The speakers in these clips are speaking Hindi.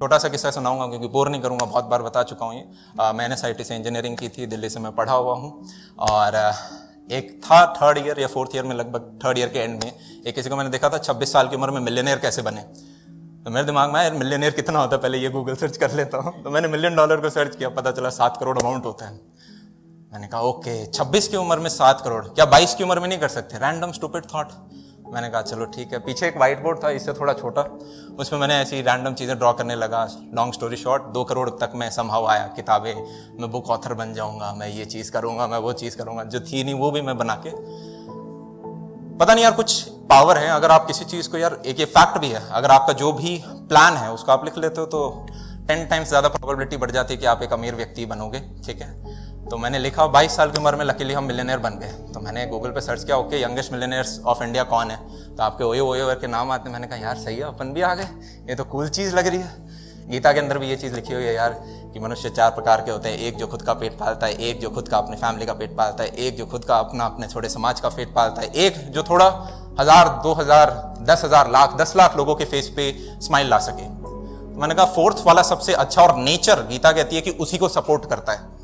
छोटा सा किस्सा सुनाऊँगा क्योंकि बोर नहीं करूँगा, बहुत बार बता चुका हूँ ये। मैंने सी से इंजीनियरिंग की थी, दिल्ली से मैं पढ़ा हुआ हूँ। और एक था थर्ड ईयर या फोर्थ ईयर में, लगभग थर्ड ईयर के एंड में। एक किसी को मैंने देखा था, छब्बीस साल की उम्र में मिलियनियर कैसे बने? तो मेरे दिमाग में यार मिलियनियर कितना होता है, पहले ये गूगल सर्च कर लेता हूँ। तो मैंने मिलियन डॉलर को सर्च किया, पता चला सात करोड़ अमाउंट होता है। मैंने कहा, ओके, छब्बीस की उम्र में सात करोड़, क्या बाईस की उम्र में नहीं कर सकते? रैंडम स्टूपिड थॉट मैंने कहा, चलो ठीक है। पीछे एक व्हाइट बोर्ड था, इससे थोड़ा छोटा। उसमें मैंने ऐसी रैंडम चीज़ें ड्रॉ करने लगा। लॉन्ग स्टोरी शॉर्ट दो करोड़ तक मैं संभव आया, किताबें। मैं बुक ऑथर बन जाऊँगा, मैं ये चीज़ करूँगा, मैं वो चीज़ करूँगा। जो थी नहीं, वो भी मैं बना के। पता नहीं यार, कुछ पावर है। अगर आप किसी चीज़ को यार, एक ये फैक्ट भी है, अगर आपका जो भी प्लान है, उसको आप लिख लेते हो तो टेन टाइम्स ज़्यादा प्रोबेबिलिटी बढ़ जाती है कि आप एक अमीर व्यक्ति बनोगे, ठीक है? तो मैंने लिखा बाईस साल की उम्र में लकीली हम मिलेनियर बन गए। तो मैंने गूगल पे सर्च किया okay youngest millionaires of India कौन है? तो आपके ओयो ओयो के नाम आते मैंने कहा, यार, सही है, अपन भी आ गए। ये तो कूल चीज़ लग रही है। गीता के अंदर भी ये चीज़ लिखी हुई है, यार, कि मनुष्य चार प्रकार के होते हैं। एक जो खुद का पेट पालता है, एक जो खुद का अपनी फैमिली का पेट पालता है, एक जो खुद का अपना अपने छोटे समाज का पेट पालता है, एक जो थोड़ा हज़ार, दो हज़ार, दस हज़ार, लाख, दस लाख लोगों के फेस पे स्माइल ला सके। तो मैंने कहा फोर्थ वाला सबसे अच्छा और नेचर गीता कहती है कि उसी को सपोर्ट करता है।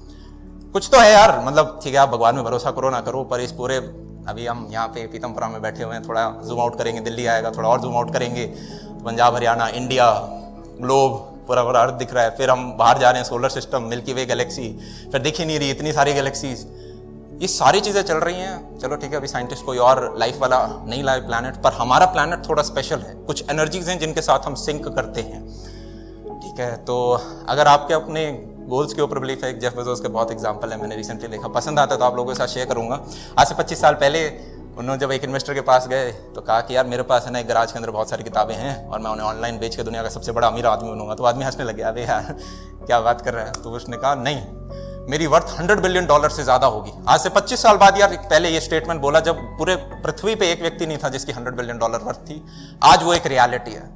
कुछ तो है यार मतलब ठीक है, आप भगवान में भरोसा करो ना करो, पर इस पूरे, अभी हम यहाँ पे पीतमपुरा में बैठे हुए हैं, थोड़ा जूम आउट करेंगे, दिल्ली आएगा, थोड़ा और जूम आउट करेंगे, पंजाब, हरियाणा इंडिया ग्लोब पूरा पूरा अर्थ दिख रहा है, फिर हम बाहर जा रहे हैं solar system milky way galaxy फिर दिख ही नहीं रही इतनी सारी गैलेक्सीज ये सारी चीज़ें चल रही हैं। चलो ठीक है, अभी साइंटिस्ट कोई और लाइफ वाला नहीं लाए प्लानट पर हमारा प्लानट थोड़ा स्पेशल है। कुछ एनर्जीज हैं जिनके साथ हम सिंक करते हैं। ठीक है तो अगर आपके अपने गोल्स के ऊपर बिलीफ है जेफ बेजोस के बहुत एग्ज़ाम्पल है, मैंने रिसेंटली देखा। पसंद आता है तो आप लोगों के साथ शेयर करूँगा। आज से 25 साल पहले उन्होंने जब एक इन्वेस्टर के पास गए तो कहा कि, यार, मेरे पास है ना एक गराज के अंदर बहुत सारी किताबें हैं और मैं उन्हें ऑनलाइन बेच के दुनिया का सबसे बड़ा अमीर आदमी बनूँगा। तो आदमी हंसने लगे अरे यार, क्या बात कर रहा है? तो उसने कहा, नहीं, मेरी वर्थ हंड्रेड बिलियन डॉलर से ज़्यादा होगी। आज से 25 साल बाद यार, पहले ये स्टेटमेंट बोला, जब पूरे पृथ्वी पे एक व्यक्ति नहीं था जिसकी हंड्रेड बिलियन डॉलर वर्थ थी, आज वो एक रियलिटी है।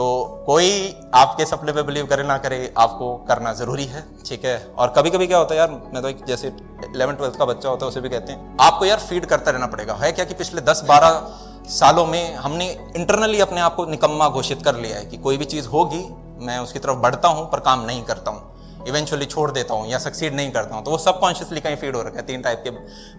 तो कोई आपके सपने पे बिलीव करे ना करे, आपको करना ज़रूरी है, ठीक है? और कभी कभी क्या होता है यार, मैं तो एक जैसे इलेवन ट्वेल्थ का बच्चा होता है, उसे भी कहते हैं, आपको यार फ़ीड करता रहना पड़ेगा। है क्या कि पिछले दस, बारह सालों में हमने इंटरनली अपने आप को निकम्मा घोषित कर लिया है कि कोई भी चीज़ होगी, मैं उसकी तरफ़ बढ़ता हूँ, पर काम नहीं करता हूँ। इवेंचुअली छोड़ देता हूँ या सक्सीड नहीं करता हूँ तो वो सबकॉन्शियसली कहीं फ़ीड हो रखा है। तीन टाइप के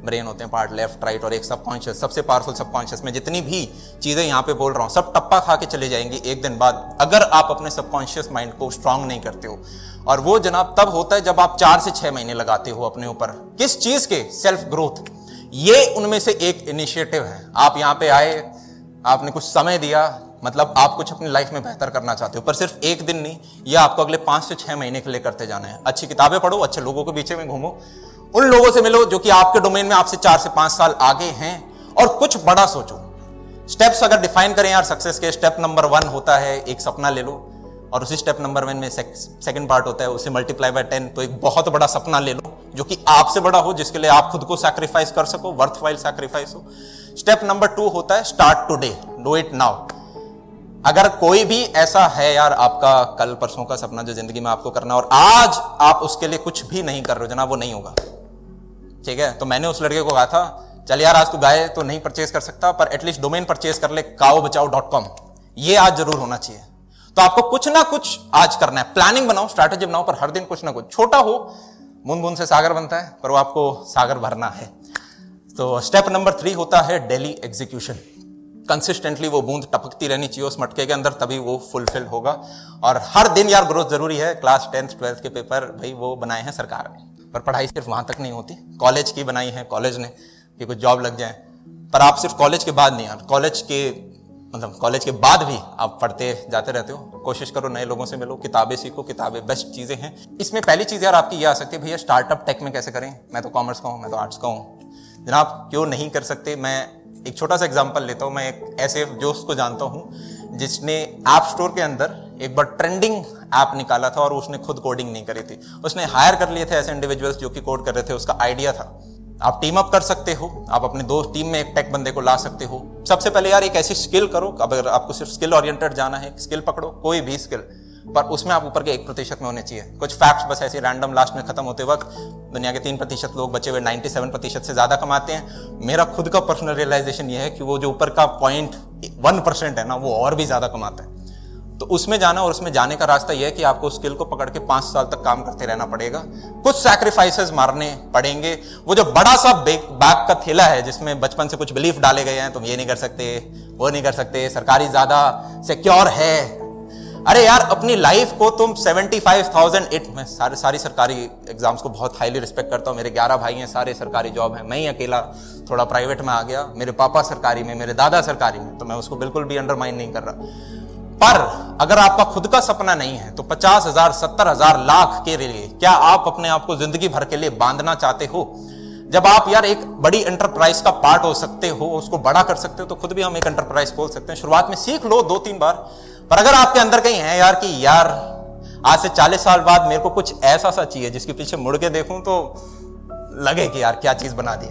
ब्रेन होते हैं पार्ट लेफ़्ट राइट और एक सबकॉन्शियस सबसे पावरफुल सबकॉन्शियस में जितनी भी चीज़ें यहाँ पे बोल रहा हूँ, सब टप्पा खा के चले जाएँगी एक दिन बाद, अगर आप अपने सबकॉन्शियस माइंड को स्ट्रांग नहीं करते हो। और वो जनाब तब होता है जब आप चार से छह महीने लगाते हो अपने ऊपर। किस चीज़ के? सेल्फ ग्रोथ ये उनमें से एक इनिशिएटिव है। आप यहाँ पे आए, आपने कुछ समय दिया मतलब आप कुछ अपनी लाइफ में बेहतर करना चाहते हो, पर सिर्फ़ एक दिन नहीं, ये आपको अगले पाँच से छह महीने के लिए करते जाना है। अच्छी किताबें पढ़ो, अच्छे लोगों के बीच में घूमो, उन लोगों से मिलो जो कि आपके डोमेन में आपसे चार से पाँच साल आगे हैं, और कुछ बड़ा सोचो। स्टेप्स अगर डिफाइन करें यार सक्सेस के स्टेप नंबर वन होता है, एक सपना ले लो, और उसी स्टेप नंबर वन में सेकंड पार्ट होता है, उसे मल्टीप्लाई बाय टेन तो एक बहुत बड़ा सपना ले लो, जो कि आपसे बड़ा हो, जिसके लिए आप खुद को सैक्रिफाइस कर सको वर्थ वाइल सैक्रिफाइस हो। स्टेप नंबर टू होता है start today do it now अगर कोई भी ऐसा है यार आपका कल परसों का सपना जो ज़िंदगी में आपको करना और आज आप उसके लिए कुछ भी नहीं कर रहे हो, जनाब, वो नहीं होगा। ठीक है? तो मैंने उस लड़के को कहा था, चल यार, आज तू गाय तो नहीं परचेज कर सकता, पर एटलीस्ट डोमेन परचेज कर ले काओ बचाओ डॉट कॉम ये आज ज़रूर होना चाहिए। तो आपको कुछ ना कुछ आज करना है। प्लानिंग बनाओ स्ट्रैटेजी बनाओ, पर हर दिन कुछ ना कुछ। छोटा हो बूंद बूंद से सागर बनता है, पर वो आपको सागर भरना है। तो स्टेप नंबर थ्री होता है डेली एग्जीक्यूशन कंसिस्टेंटली वो बूंद टपकती रहनी चाहिए उस मटके के अंदर, तभी वो फुलफिल होगा। और हर दिन यार ग्रोथ ज़रूरी है। क्लास टेंथ ट्वेल्थ के पेपर भाई वो बनाए हैं सरकार ने। पर पढ़ाई सिर्फ़ वहाँ तक नहीं होती। कॉलेज की बनाई है कॉलेज ने, कि कुछ जॉब लग जाए। पर आप सिर्फ़ कॉलेज के बाद नहीं यार कॉलेज के मतलब कॉलेज के बाद भी आप पढ़ते जाते रहते हो। कोशिश करो नए लोगों से मिलो, किताबें सीखो, किताबें बेस्ट चीज़ें हैं। इसमें पहली चीज़ यार आपकी ये आ सकती है, भैया स्टार्टअप टेक में कैसे करें? मैं तो कॉमर्स का हूँ, मैं तो आर्ट्स का हूँ। जनाब, क्यों नहीं कर सकते? मैं एक छोटा सा एग्ज़ाम्पल लेता हूँ, मैं एक ऐसे दोस्त को जानता हूँ, जिसने ऐप स्टोर के अंदर एक बार ट्रेंडिंग ऐप निकाला था और उसने खुद कोडिंग नहीं करी थी। उसने हायर कर लिए थे ऐसे इंडिविजुअल्स जो कि कोड कर रहे थे, उसका आइडिया था। आप टीम अप कर सकते हो, आप अपने दोस्त टीम में एक टेक बंदे को ला सकते हो। सबसे पहले यार एक ऐसी स्किल करो, अगर आपको सिर्फ़ स्किल ओरिएंटेड जाना है स्किल पकड़ो, कोई भी स्किल पर उसमें आप ऊपर के एक प्रतिशत में होने चाहिए। कुछ फैक्ट्स बस ऐसे रैंडम लास्ट में खत्म होते वक्त दुनिया के तीन प्रतिशत लोग बचे हुए नाइन्टी सेवन प्रतिशत से ज़्यादा कमाते हैं। मेरा खुद का पर्सनल रियलाइजेशन ये है कि वो जो ऊपर का पॉइंट वन परसेंट है ना, वो और भी ज़्यादा कमाता है। तो उसमें जाना और उसमें जाने का रास्ता यह है कि आपको स्किल को पकड़ के पाँच साल तक काम करते रहना पड़ेगा। कुछ सैक्रिफाइसेस मारने पड़ेंगे। वो जो बड़ा सा बैग का थैला है, जिसमें बचपन से कुछ बिलीफ डाले गए हैं, तुम ये नहीं कर सकते, वो नहीं कर सकते, सरकारी ज़्यादा सिक्योर है अरे यार अपनी लाइफ को तुम 75,000 एट मैं सारे सारी सरकारी एग्ज़ाम्स को बहुत हाईली रिस्पेक्ट करता हूँ। मेरे 11 भाई हैं सारे सरकारी जॉब हैं। मैं ही अकेला थोड़ा प्राइवेट में आ गया। मेरे पापा सरकारी में मेरे दादा सरकारी में तो मैं उसको बिल्कुल भी अंडरमाइन नहीं कर रहा। पर अगर आपका खुद का सपना नहीं है तो पचास हज़ार सत्तर हज़ार लाख के लिए क्या आप अपने आप को ज़िंदगी भर के लिए बांधना चाहते हो? जब आप यार एक बड़ी एंटरप्राइज का पार्ट हो सकते हो उसको बड़ा कर सकते हो तो खुद भी हम एक एंटरप्राइज खोल सकते हैं। शुरुआत में सीख लो दो तीन बार पर अगर आपके अंदर कहीं है यार कि यार, आज से चालीस साल बाद मेरे को कुछ ऐसा सा चाहिए जिसके पीछे मुड़ के देखूँ तो लगे कि यार क्या चीज़ बना दी